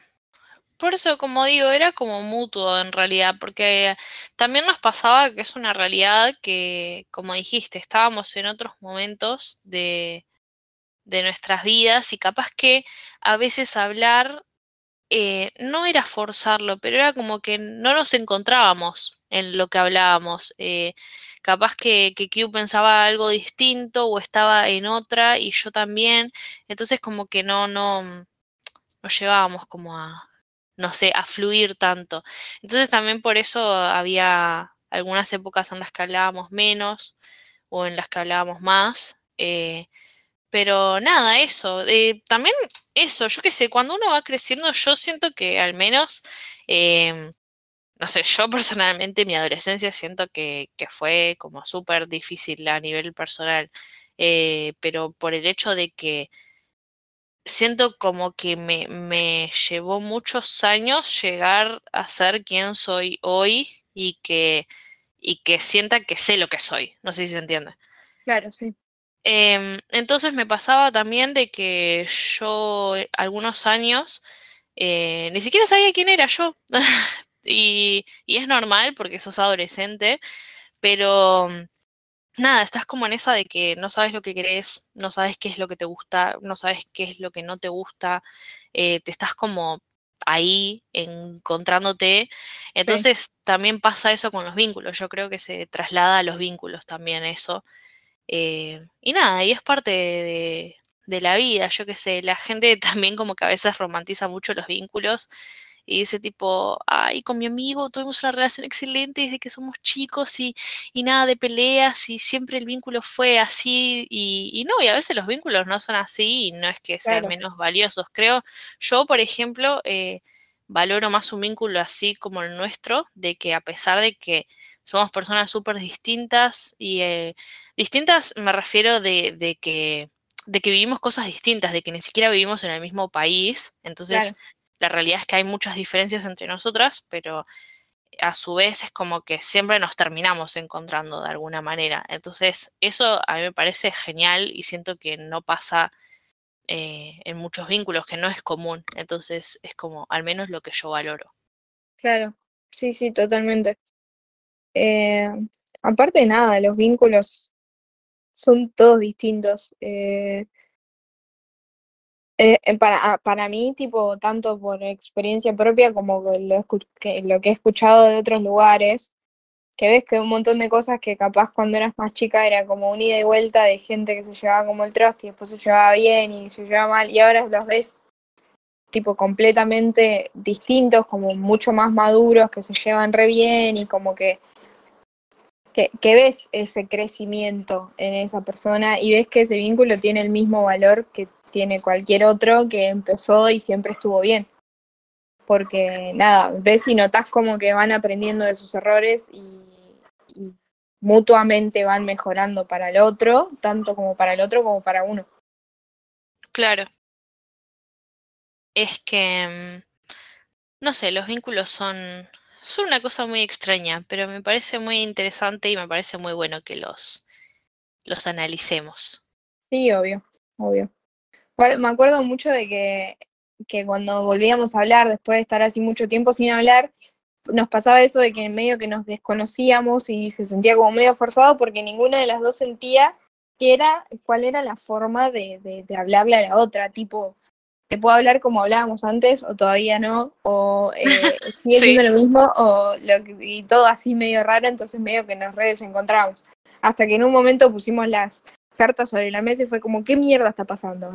Por eso, como digo, era como mutuo en realidad, porque también nos pasaba que es una realidad que, como dijiste, estábamos en otros momentos de, de nuestras vidas y capaz que a veces hablar eh, no era forzarlo, pero era como que no nos encontrábamos en lo que hablábamos. Eh, capaz que, que Q pensaba algo distinto o estaba en otra y yo también. Entonces como que no, no, nos llevábamos como a, no sé, a fluir tanto. Entonces también por eso había algunas épocas en las que hablábamos menos o en las que hablábamos más. Eh, pero nada, eso. Eh, también eso, yo qué sé, cuando uno va creciendo, yo siento que al menos, eh, no sé, yo personalmente mi adolescencia siento que, que fue como súper difícil a nivel personal. Pero por el hecho de que siento como que me, me llevó muchos años llegar a ser quien soy hoy y que, y que sienta que sé lo que soy. No sé si se entiende. Claro, sí. Em, entonces me pasaba también de que yo eh, algunos años eh, ni siquiera sabía quién era yo. y, y es normal porque sos adolescente, pero nada, estás como en esa de que no sabes lo que querés, no sabes qué es lo que te gusta, no sabes qué es lo que no te gusta, eh, te estás como ahí encontrándote. Entonces también pasa eso con los vínculos, yo creo que se traslada a los vínculos también eso. Eh, y nada, y es parte de, de la vida, yo qué sé, la gente también como que a veces romantiza mucho los vínculos y dice tipo, ay, con mi amigo tuvimos una relación excelente desde que somos chicos y, y nada de peleas y siempre el vínculo fue así y, y, no, y a veces los vínculos no son así y no es que sean Claro. menos valiosos. Creo, yo por ejemplo, eh, valoro más un vínculo así como el nuestro, de que a pesar de que somos personas súper distintas y eh, distintas me refiero de, de que de que vivimos cosas distintas, de que ni siquiera vivimos en el mismo país, entonces Claro. La realidad es que hay muchas diferencias entre nosotras, pero a su vez es como que siempre nos terminamos encontrando de alguna manera. Entonces, eso a mí me parece genial y siento que no pasa eh, en muchos vínculos, que no es común. Entonces, es como al menos lo que yo valoro. Claro, sí, sí, totalmente. Eh, aparte de nada, los vínculos son todos distintos. Eh, eh, eh, para, ah, para mí, tipo, tanto por experiencia propia como lo, que, lo que he escuchado de otros lugares, que ves que un montón de cosas que capaz cuando eras más chica era como un ida y vuelta de gente que se llevaba como el traste y después se llevaba bien y se llevaba mal, y ahora los ves tipo completamente distintos, como mucho más maduros, que se llevan re bien y como que, que, que ves ese crecimiento en esa persona y ves que ese vínculo tiene el mismo valor que tiene cualquier otro que empezó y siempre estuvo bien. Porque nada, ves y notas como que van aprendiendo de sus errores y, y mutuamente van mejorando para el otro, tanto como para el otro como para uno. Claro. Es que, mm, no sé, los vínculos son, son una cosa muy extraña, pero me parece muy interesante y me parece muy bueno que los, los analicemos. Sí, obvio, obvio. Me acuerdo mucho de que, que cuando volvíamos a hablar, después de estar así mucho tiempo sin hablar, nos pasaba eso de que en medio que nos desconocíamos y se sentía como medio forzado porque ninguna de las dos sentía que era, cuál era la forma de, de, de hablarle a la otra, tipo, te puedo hablar como hablábamos antes o todavía no, o eh, sigue Sí. siendo lo mismo, o lo y todo así medio raro, entonces medio que nos redes encontramos. Hasta que en un momento pusimos las cartas sobre la mesa y fue como, ¿qué mierda está pasando?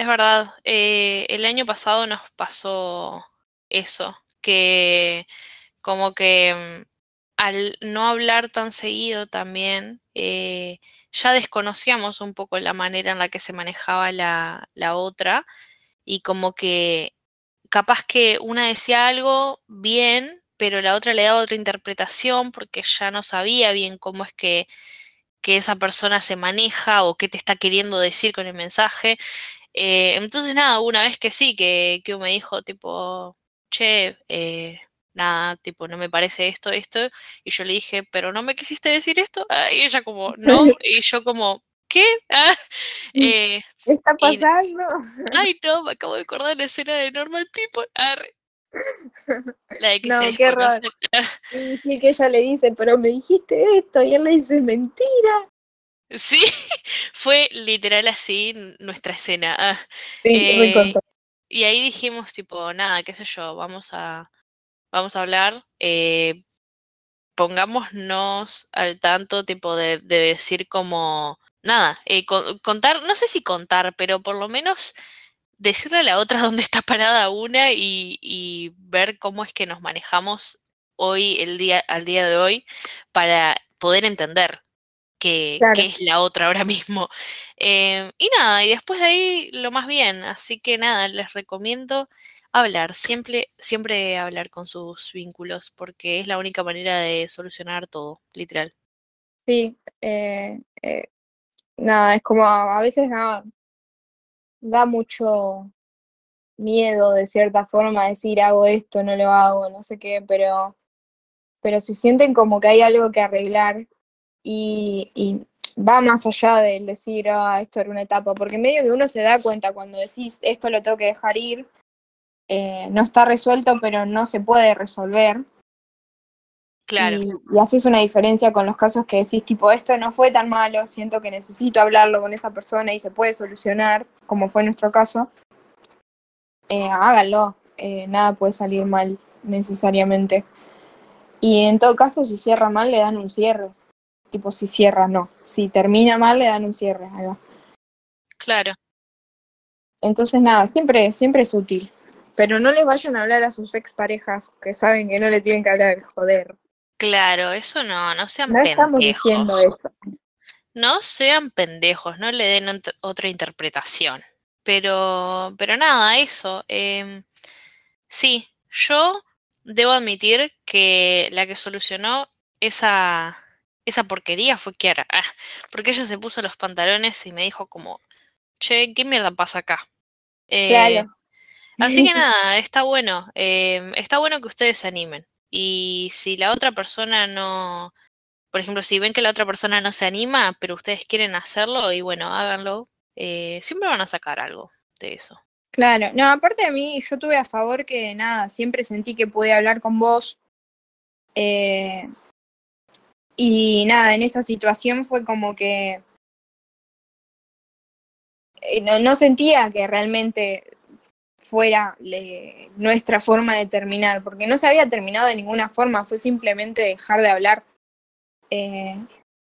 Es verdad, eh, el año pasado nos pasó eso, que como que mm, al no hablar tan seguido también, eh, ya desconocíamos un poco la manera en la que se manejaba la, la otra y como que capaz que una decía algo bien, pero la otra le daba otra interpretación porque ya no sabía bien cómo es que, que esa persona se maneja o qué te está queriendo decir con el mensaje. Eh, entonces, nada, una vez que sí, que, que me dijo, tipo, che, eh, nada, tipo, no me parece esto, esto, y yo le dije, pero no me quisiste decir esto, ah, y ella como, no, y yo como, ¿qué? Ah, eh, ¿Qué está y, pasando? ay, no, me acabo de acordar la escena de Normal People, arre, la de que No, se qué desconocen. Y sí que ella le dice, pero me dijiste esto, y él le dice, mentira. Sí, fue literal así nuestra escena. Ah, Sí, eh, y ahí dijimos, tipo, nada, qué sé yo, vamos a, vamos a hablar. Eh, pongámonos al tanto, tipo, de, de decir como, nada, eh, contar, no sé si contar, pero por lo menos decirle a la otra dónde está parada una y, y, ver cómo es que nos manejamos hoy, el día, al día de hoy, para poder entender qué es la otra ahora mismo. Eh, y nada, y después de ahí lo más bien. Así que nada, les recomiendo hablar, siempre, siempre hablar con sus vínculos, porque es la única manera de solucionar todo, literal. Sí, eh, eh, nada, es como a veces nada, da mucho miedo de cierta forma decir hago esto, no lo hago, no sé qué, pero, pero si sienten como que hay algo que arreglar y, y va más allá del decir, ah, esto era una etapa, porque medio que uno se da cuenta cuando decís, esto lo tengo que dejar ir, eh, no está resuelto, pero no se puede resolver. Claro. Y, y haces una diferencia con los casos que decís, tipo, esto no fue tan malo, siento que necesito hablarlo con esa persona y se puede solucionar, como fue nuestro caso. Eh, háganlo, eh, nada puede salir mal necesariamente. Y en todo caso, si cierra mal, le dan un cierre. Tipo, si cierra, no. Si termina mal, le dan un cierre. Ahí va. Claro. Entonces, nada, siempre, siempre es útil. Pero no les vayan a hablar a sus exparejas que saben que no le tienen que hablar, joder. Claro, eso no, no sean No pendejos. estamos diciendo eso. No sean pendejos, no le den ot- otra interpretación. Pero, pero nada, eso. em, sí, yo debo admitir que la que solucionó esa, esa porquería fue Kiara. Ah, porque ella se puso los pantalones y me dijo como, che, ¿qué mierda pasa acá? Eh, Claro. Así que nada, está bueno. em, está bueno que ustedes se animen. Y si la otra persona no, por ejemplo, si ven que la otra persona no se anima, pero ustedes quieren hacerlo, y bueno, háganlo. eh, siempre van a sacar algo de eso. Claro, no, aparte de mí, yo tuve a favor que nada, siempre sentí que podía hablar con vos. eh, y nada, en esa situación fue como que eh, no, sentía que realmente fuera nuestra forma de terminar, porque no se había terminado de ninguna forma, fue simplemente dejar de hablar. Eh,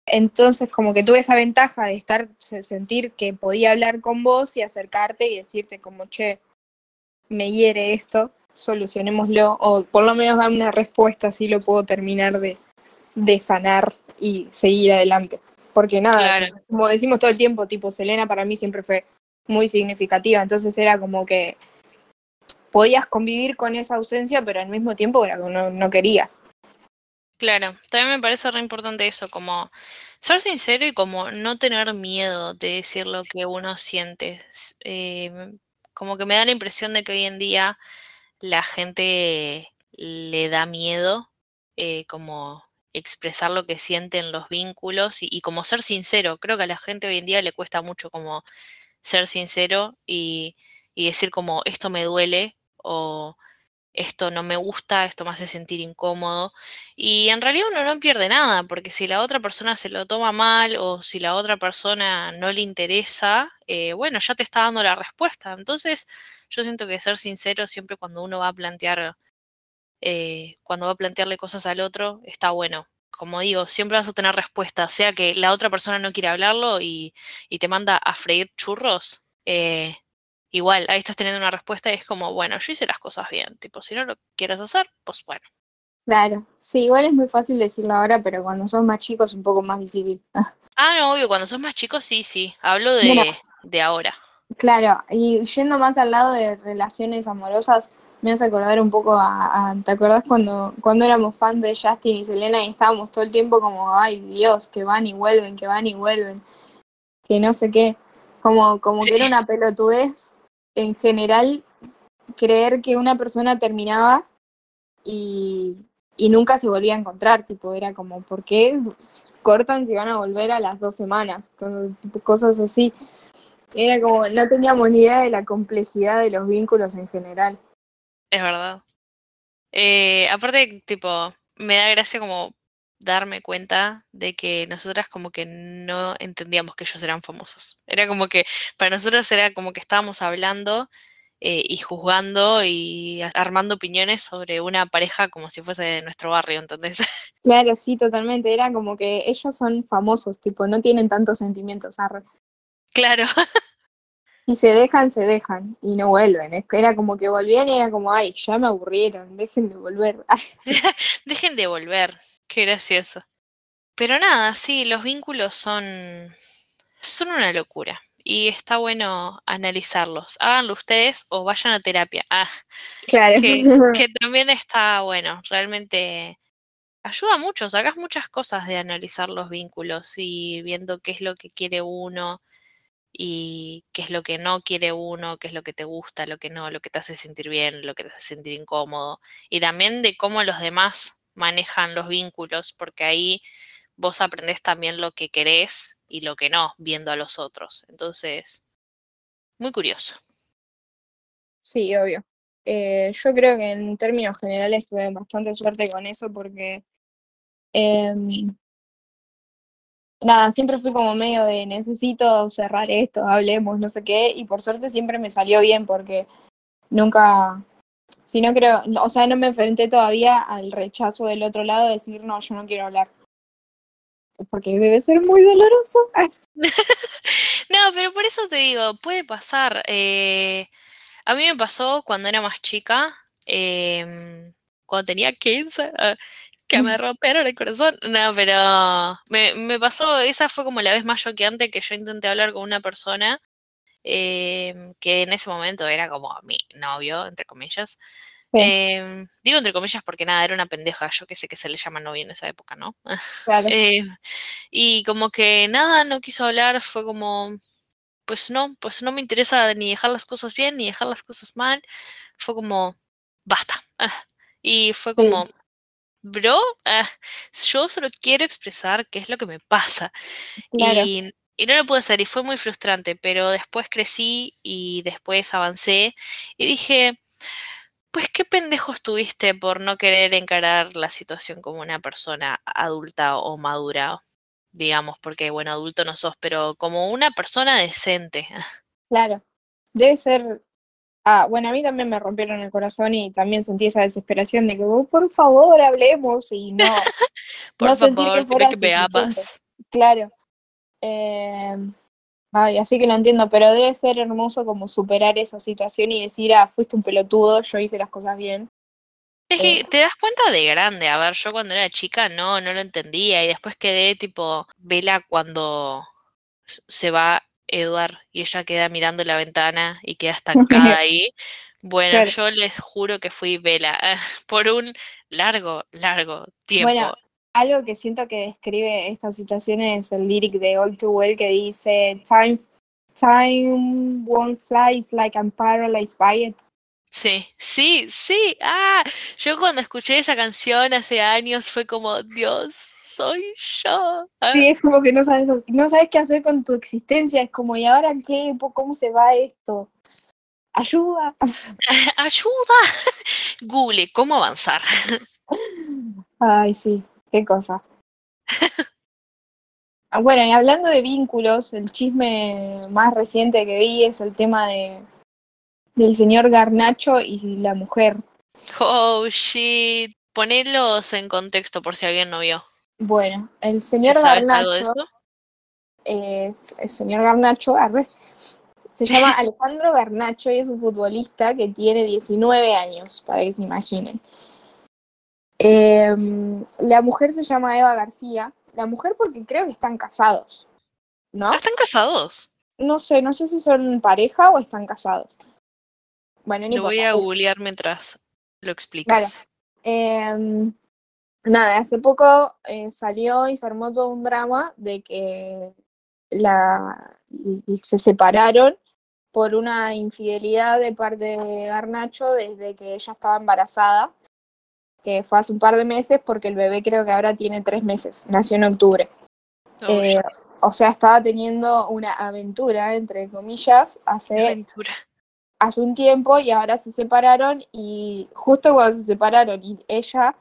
entonces, como que tuve esa ventaja de estar, se- sentir que podía hablar con vos y acercarte y decirte como, che, me hiere esto, solucionémoslo, o por lo menos dame una respuesta, así lo puedo terminar de, de sanar y seguir adelante. Porque nada, Claro. como decimos todo el tiempo, tipo, Selena para mí siempre fue muy significativa, entonces era como que podías convivir con esa ausencia, pero al mismo tiempo era que no, no querías. Claro, también me parece re importante eso, como ser sincero y como no tener miedo de decir lo que uno siente. Eh, como que me da la impresión de que hoy en día la gente le da miedo eh, como expresar lo que siente en los vínculos y, como ser sincero. Creo que a la gente hoy en día le cuesta mucho como ser sincero y, y decir como esto me duele o esto no me gusta, esto me hace sentir incómodo. Y en realidad uno no pierde nada, porque si la otra persona se lo toma mal o si la otra persona no le interesa, eh, bueno, ya te está dando la respuesta. Entonces, yo siento que ser sincero siempre cuando uno va a plantear, eh, cuando va a plantearle cosas al otro, está bueno. Como digo, siempre vas a tener respuesta, sea que la otra persona no quiere hablarlo y, y te manda a freír churros. eh, igual, ahí estás teniendo una respuesta y es como, bueno, yo hice las cosas bien. Tipo, si no lo quieres hacer, pues bueno. Claro, sí, igual es muy fácil decirlo ahora, pero cuando sos más chicos es un poco más difícil. Ah, no, obvio, cuando sos más chico, sí, sí. Hablo de, de ahora. Claro, y yendo más al lado de relaciones amorosas, me hace acordar un poco a, a- ¿te acordás cuando, cuando éramos fans de Justin y Selena y estábamos todo el tiempo como, ay Dios, que van y vuelven, que van y vuelven, que no sé qué, como, como Sí. que era una pelotudez en general creer que una persona terminaba y, y nunca se volvía a encontrar, tipo, era como, ¿por qué cortan si van a volver a las dos semanas? Cosas así. Era como, no teníamos ni idea de la complejidad de los vínculos en general. Es verdad. Eh, aparte, tipo, me da gracia como darme cuenta de que nosotras como que no entendíamos que ellos eran famosos. Era como que para nosotros era como que estábamos hablando eh, y juzgando y armando opiniones sobre una pareja como si fuese de nuestro barrio, ¿entendés? Claro, sí, totalmente. Era como que ellos son famosos, tipo, no tienen tantos sentimientos. arre. Claro. Si se dejan, se dejan y no vuelven. Era como que volvían y era como, ay, ya me aburrieron, dejen de volver. Dejen de volver. Qué gracioso. Pero nada, sí, los vínculos son. son una locura. Y está bueno analizarlos. Háganlo ustedes o vayan a terapia. Ah, Claro. que, que también está bueno. Realmente ayuda mucho. Sacas muchas cosas de analizar los vínculos y viendo qué es lo que quiere uno y qué es lo que no quiere uno, qué es lo que te gusta, lo que no, lo que te hace sentir bien, lo que te hace sentir incómodo. Y también de cómo los demás manejan los vínculos, porque ahí vos aprendés también lo que querés y lo que no, viendo a los otros. Entonces, muy curioso. Sí, obvio. Eh, yo creo que en términos generales tuve bastante suerte con eso porque em, nada, siempre fui como medio de necesito cerrar esto, hablemos, no sé qué, y por suerte siempre me salió bien porque nunca, si no creo, o sea, no me enfrenté todavía al rechazo del otro lado de decir, no, yo no quiero hablar. Porque debe ser muy doloroso. No, pero por eso te digo, puede pasar. eh, a mí me pasó cuando era más chica, em, cuando tenía 15, ah, que me rompieron el corazón. No, pero me, me pasó, esa fue como la vez más choqueante que yo intenté hablar con una persona em, que en ese momento era como mi novio, entre comillas. Sí. Em, digo entre comillas porque nada, era una pendeja, yo que sé que se le llama novio en esa época, ¿no? Claro. Eh, y como que nada, no quiso hablar, fue como, pues no, pues no me interesa ni dejar las cosas bien ni dejar las cosas mal. Fue como, basta. Y fue Sí. Bro, ah, yo solo quiero expresar qué es lo que me pasa. Claro. Y, y no lo pude hacer y fue muy frustrante, pero después crecí y después avancé y dije, pues qué pendejo estuviste por no querer encarar la situación como una persona adulta o madura, digamos, porque bueno, adulto no sos, pero como una persona decente. Claro, debe ser. Ah, bueno, a mí también me rompieron el corazón y también sentí esa desesperación de que, "Oh, por favor, hablemos y no, Por no favor, que fuera que me amas. Claro. Eh, ay, así que lo entiendo, pero debe ser hermoso como superar esa situación y decir, ah, fuiste un pelotudo, yo hice las cosas bien. Es Eh, que te das cuenta de grande. A ver, yo cuando era chica no, no lo entendía. Y después quedé tipo, vela cuando se va Edward y ella queda mirando la ventana y queda estancada ahí. Bueno, Claro. yo les juro que fui vela por un largo, largo Bueno, tiempo. algo que siento que describe esta situación es el lyric de All Too Well que dice, Time, time won't fly, it's like I'm paralyzed by it. Sí, sí, sí. Ah, yo cuando escuché esa canción hace años fue como, Dios, soy yo. Ah, Sí, es como que no sabes, no sabes qué hacer con tu existencia, es como, ¿y ahora qué? ¿Cómo se va esto? Ayuda. ¡Ayuda! Google, ¿cómo avanzar? Ay, sí, qué cosa. Ah, Bueno, y hablando de vínculos, el chisme más reciente que vi es el tema de del señor Garnacho y la mujer. Oh, shit. Ponelos en contexto por si alguien no vio. Bueno, el señor sabes algo de Garnacho eso. es el señor Garnacho, arre, se llama Alejandro Garnacho y es un futbolista que tiene 19 años, para que se imaginen. Eh, la mujer se llama Eva García. La mujer porque creo que están casados, ¿no? Están casados. No sé, no sé si son pareja o están casados. Bueno, Lo voy a googlear mientras lo explicas. Em, nada, hace poco eh, salió y se armó todo un drama de que la, se separaron por una infidelidad de parte de Garnacho desde que ella estaba embarazada, que fue hace un par de meses porque el bebé creo que ahora tiene tres meses, nació en octubre. Oh, Eh, o sea, estaba teniendo una aventura, entre comillas, hace aventura. Hace un tiempo y ahora se separaron y justo cuando se separaron y ella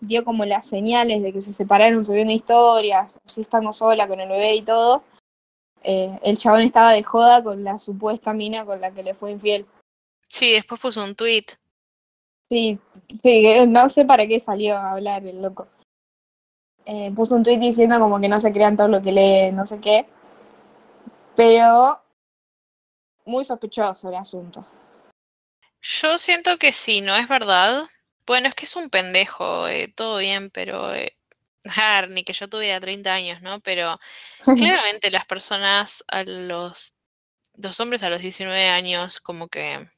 dio como las señales de que se separaron subiendo historias, así estando sola con el bebé y todo, eh, el chabón estaba de joda con la supuesta mina con la que le fue infiel. Sí, después puso un tweet. Sí, sí, no sé para qué salió a hablar el loco. Eh, puso un tweet diciendo como que no se crean todo lo que lee, no sé qué. Pero muy sospechoso el asunto. Yo siento que sí, no es verdad. Bueno, es que es un pendejo, eh, todo bien, pero... Eh, ni que yo tuviera 30 años, ¿no? Pero claramente las personas a los... Los hombres a los 19 años como que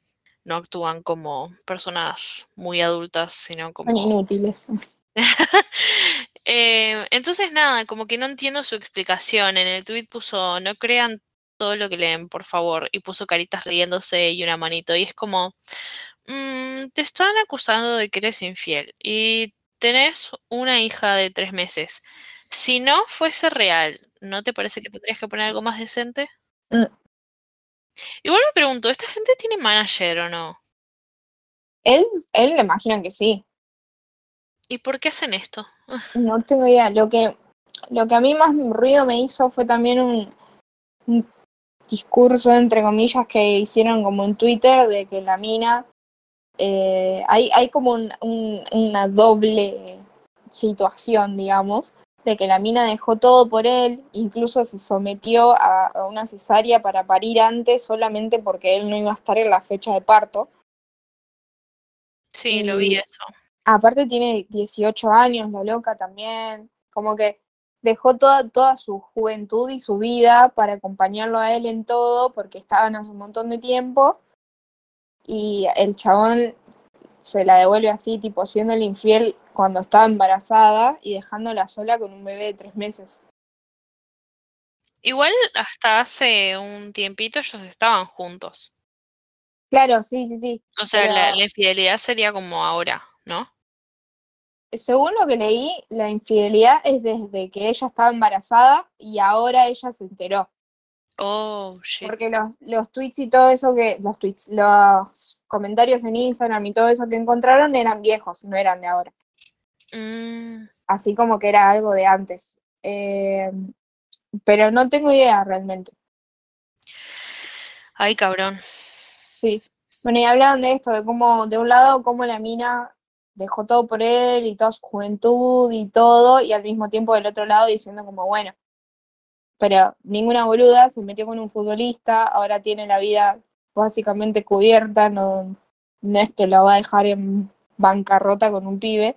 no actúan como personas muy adultas, sino como... Son inútiles. eh, entonces, nada, como que no entiendo su explicación. En el tweet puso, no crean todo lo que leen, por favor, y puso caritas riéndose y una manito, y es como, mmm, te están acusando de que eres infiel y tenés una hija de tres meses. Si no fuese real, ¿no te parece que tendrías que poner algo más decente? Mm. Igual me pregunto, ¿esta gente tiene manager o no? Él, él le imagino que sí. ¿Y por qué hacen esto? No tengo idea. Lo que, lo que a mí más ruido me hizo fue también un, un discurso, entre comillas, que hicieron como en Twitter de que la mina. Eh, hay, hay como un, un, una doble situación, digamos, de que la mina dejó todo por él, incluso se sometió a, a, una cesárea para parir antes solamente porque él no iba a estar en la fecha de parto. Sí, y, lo vi eso. Aparte tiene 18 años, la loca también, como que dejó toda, toda su juventud y su vida para acompañarlo a él en todo, porque estaban hace un montón de tiempo, y el chabón se la devuelve así, tipo siendo el infiel cuando estaba embarazada y dejándola sola con un bebé de tres meses. Igual hasta hace un tiempito ellos estaban juntos. Claro, sí, sí, sí. O sea, pero... la, la infidelidad sería como ahora, ¿no? Según lo que leí, la infidelidad es desde que ella estaba embarazada y ahora ella se enteró. Oh, shit. Porque los, los tweets y todo eso que, los tweets, los comentarios en Instagram y todo eso que encontraron eran viejos, no eran de ahora. Mm. Así como que era algo de antes. Eh, pero no tengo idea realmente. Ay, cabrón. Sí. Bueno, y hablaban de esto, de cómo, de un lado, cómo la mina dejó todo por él y toda su juventud y todo, y al mismo tiempo del otro lado diciendo como, bueno, pero ninguna boluda se metió con un futbolista, ahora tiene la vida básicamente cubierta, no, no es que lo va a dejar en bancarrota con un pibe.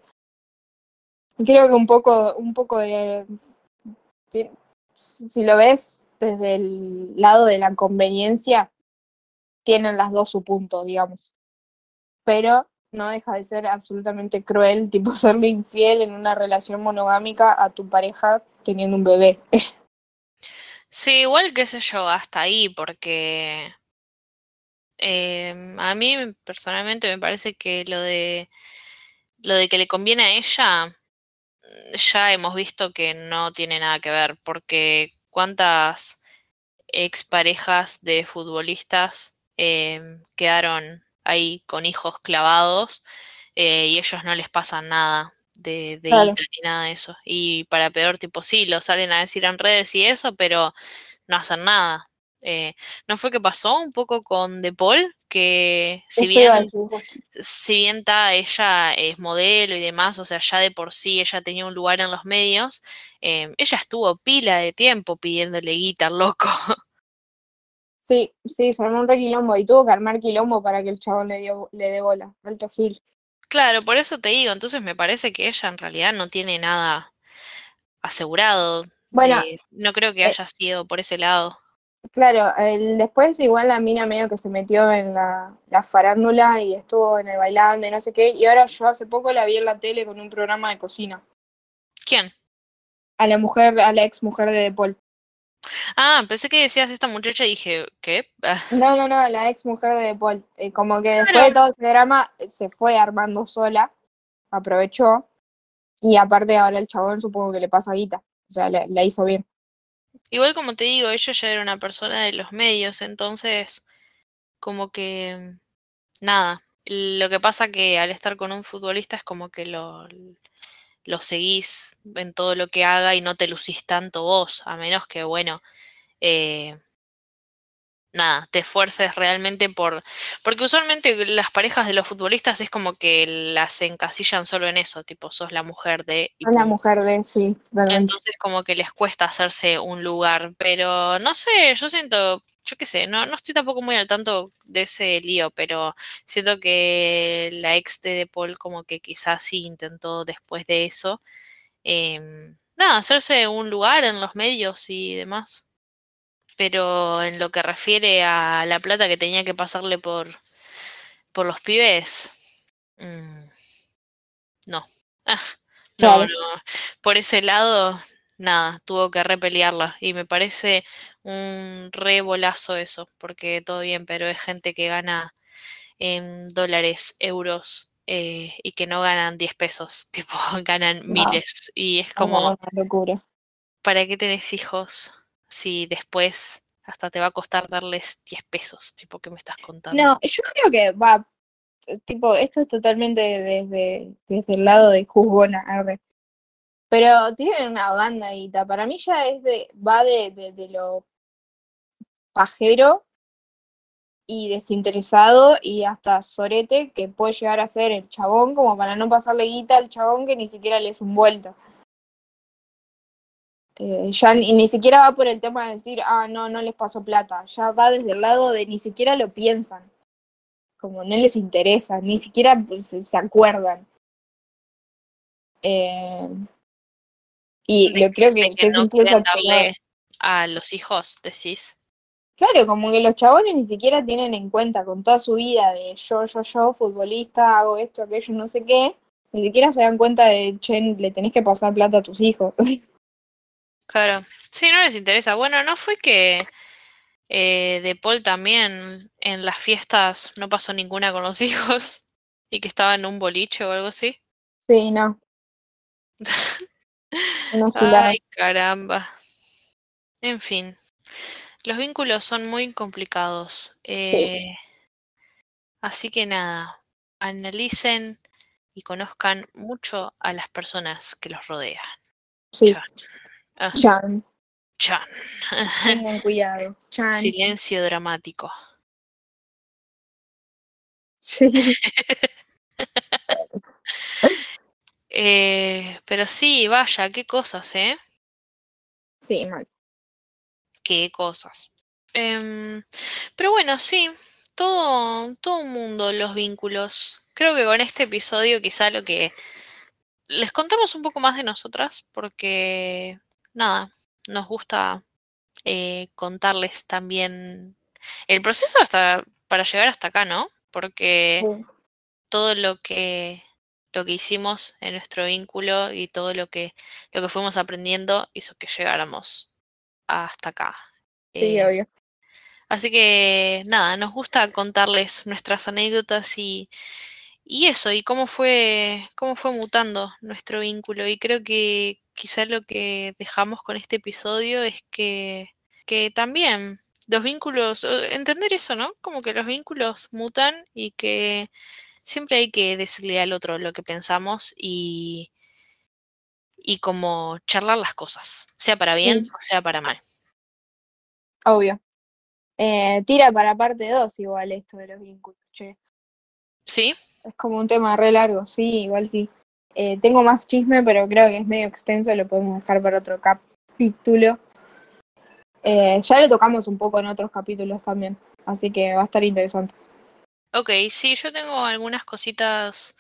Creo que un poco, un poco de, si lo ves desde el lado de la conveniencia, tienen las dos su punto, digamos. Pero no deja de ser absolutamente cruel, tipo serle infiel en una relación monogámica a tu pareja teniendo un bebé. Sí, igual qué sé yo, hasta ahí, porque eh, a mí personalmente me parece que lo de lo de que le conviene a ella ya hemos visto que no tiene nada que ver, porque cuántas exparejas de futbolistas eh, quedaron ahí con hijos clavados eh, y ellos no les pasa nada de, de Claro. ni nada de eso. Y para peor, tipo, sí, lo salen a decir en redes y eso, pero no hacen nada. Eh, ¿No fue que pasó un poco con De Paul? Que si Eso bien, si bien ella es modelo y demás, o sea, ya de por sí ella tenía un lugar en los medios, eh, ella estuvo pila de tiempo pidiéndole guita loco. Sí, sí, se armó un requilombo y tuvo que armar quilombo para que el chabón le, dio, le dé bola. Alto Gil. Claro, por eso te digo, entonces me parece que ella en realidad no tiene nada asegurado. Bueno, de- no creo que eh, haya sido por ese lado. claro, el, después igual la mina medio que se metió en la, la farándula y estuvo en el bailando y no sé qué, y ahora yo hace poco la vi en la tele con un programa de cocina. ¿Quién? A la mujer, a la ex mujer de De Paul. Ah, pensé que decías esta muchacha y dije, ¿qué? Ah, No, no, no, a la ex mujer de Paul. Eh, como que después Claro. de todo ese drama eh, se fue armando sola, aprovechó, y aparte ahora el chabón supongo que le pasa guita. O sea, la, la hizo bien. Igual como te digo, ella ya era una persona de los medios, entonces como que nada. Lo que pasa que al estar con un futbolista es como que lo, lo seguís en todo lo que haga y no te lucís tanto vos, a menos que, bueno, eh, nada, te esfuerces realmente por... Porque usualmente las parejas de los futbolistas es como que las encasillan solo en eso, tipo, sos la mujer de... y la mujer de, sí, totalmente. Entonces como que les cuesta hacerse un lugar, pero no sé, yo siento, yo qué sé, no, no estoy tampoco muy al tanto de ese lío, pero siento que la ex de De Paul como que quizás sí intentó después de eso, em, nada, hacerse un lugar en los medios y demás. Pero en lo que refiere a la plata que tenía que pasarle por, por los pibes, mm, no. Ah, no, no. Por ese lado, nada, tuvo que repelearla. Y me parece un re bolazo eso, porque todo bien, pero es gente que gana en dólares, euros, eh, y que no ganan 10 pesos, tipo, ganan No. miles. Y es Como como, una locura. ¿para qué tenés hijos si después hasta te va a costar darles 10 pesos? Tipo, ¿qué me estás contando? No, yo creo que va, tipo, esto es totalmente desde, desde el lado de juzgona, arre. Pero tienen una banda y ta, para mí ya es de, va de, de, de lo pajero y desinteresado y hasta sorete que puede llegar a ser el chabón como para no pasarle guita al chabón que ni siquiera le es un vuelto. Eh, ya ni, ni siquiera va por el tema de decir, ah, no, no les pasó plata. Ya va desde el lado de ni siquiera lo piensan. Como no les interesa, ni siquiera pues, se acuerdan. Eh, y De lo creo que, que es no incluso darle a los hijos, decís. Claro, como que los chabones ni siquiera tienen en cuenta con toda su vida de yo, yo, yo, futbolista, hago esto, aquello, no sé qué, ni siquiera se dan cuenta de, che, le tenés que pasar plata a tus hijos. Claro. Sí, no les interesa. Bueno, ¿no fue que eh, De Paul también en las fiestas no pasó ninguna con los hijos? Y que estaba en un boliche o algo así. Sí, no. Ay, caramba. En fin. Los vínculos son muy complicados. Sí. eh, así que nada, analicen y conozcan mucho a las personas que los rodean. Sí. Ah, Chan, chan. tengan cuidado. Chan. Silencio dramático. Sí. Eh, pero sí, vaya, qué cosas, ¿eh? Sí, mal. Qué cosas. Em, pero bueno, sí, todo, todo un mundo los vínculos. Creo que con este episodio quizá lo que les contamos un poco más de nosotras, porque nada, nos gusta eh, contarles también el proceso hasta para llegar hasta acá, ¿no? Porque Sí. todo lo que lo que hicimos en nuestro vínculo y todo lo que lo que fuimos aprendiendo hizo que llegáramos hasta acá. Sí, Eh, obvio. así que nada, nos gusta contarles nuestras anécdotas y, y eso, y cómo fue, cómo fue mutando nuestro vínculo. Y creo que quizá lo que dejamos con este episodio es que, que también los vínculos, entender eso, ¿no? Como que los vínculos mutan y que siempre hay que decirle al otro lo que pensamos y, y como charlar las cosas, sea para bien Sí. o sea para mal. Obvio. Eh, tira para parte 2 igual esto de los vínculos, che. ¿Sí? Es como un tema re largo, sí, igual sí. Eh, tengo más chisme, pero creo que es medio extenso, lo podemos dejar para otro capítulo. Eh, ya lo tocamos un poco en otros capítulos también, así que va a estar interesante. Ok, sí, yo tengo algunas cositas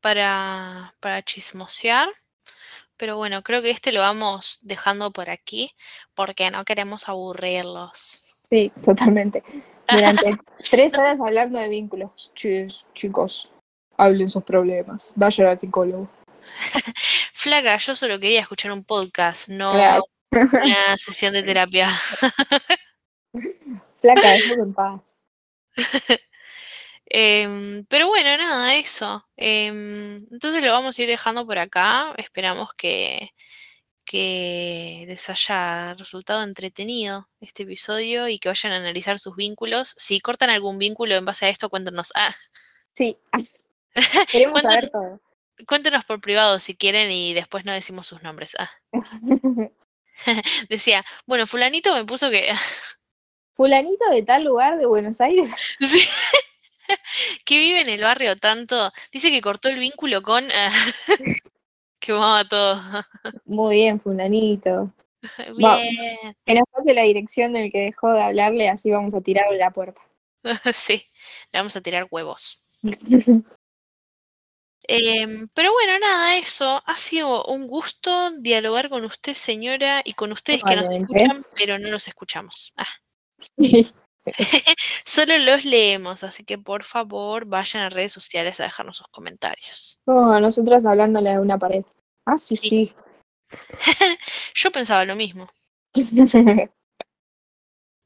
para, para chismosear, pero bueno, creo que este lo vamos dejando por aquí porque no queremos aburrirlos. Sí, totalmente. Durante tres horas hablando de vínculos. Chis, chicos, hablen sus problemas. Vayan al psicólogo. Flaca, yo solo quería escuchar un podcast, no Claro. una sesión de terapia. Flaca, déjame en paz. Em, pero bueno, nada, eso. Em, entonces lo vamos a ir dejando por acá. Esperamos que, que les haya resultado entretenido este episodio y que vayan a analizar sus vínculos. Si cortan algún vínculo en base a esto, cuéntenos. Ah, Sí. Queremos Cuéntanos- saber todo. cuéntenos por privado si quieren y después no decimos sus nombres. Ah, decía, bueno, fulanito me puso que... fulanito de tal lugar de Buenos Aires. Sí. que vive en el barrio tanto. Dice que cortó el vínculo con. que vamos todo. Muy bien, fulanito. Bien. Que nos pase la dirección del que dejó de hablarle, así vamos a tirarle la puerta. sí, le vamos a tirar huevos. Em, pero bueno, nada, eso. Ha sido un gusto dialogar con usted, señora, y con ustedes que nos escuchan, pero no los escuchamos. Ah, Sí. solo los leemos, así que por favor vayan a redes sociales a dejarnos sus comentarios. Como nosotros hablándole a una pared. Ah, sí, Sí. Yo pensaba lo mismo.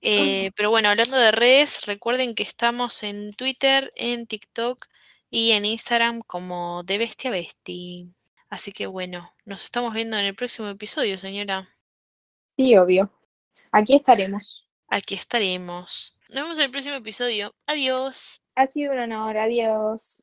Eh, pero bueno, hablando de redes, recuerden que estamos en Twitter, en TikTok y en Instagram como de Bestia Besti. Así que bueno, nos estamos viendo en el próximo episodio, señora. sí, obvio. Aquí estaremos. Aquí estaremos. Nos vemos en el próximo episodio. Adiós. Ha sido un honor. Adiós.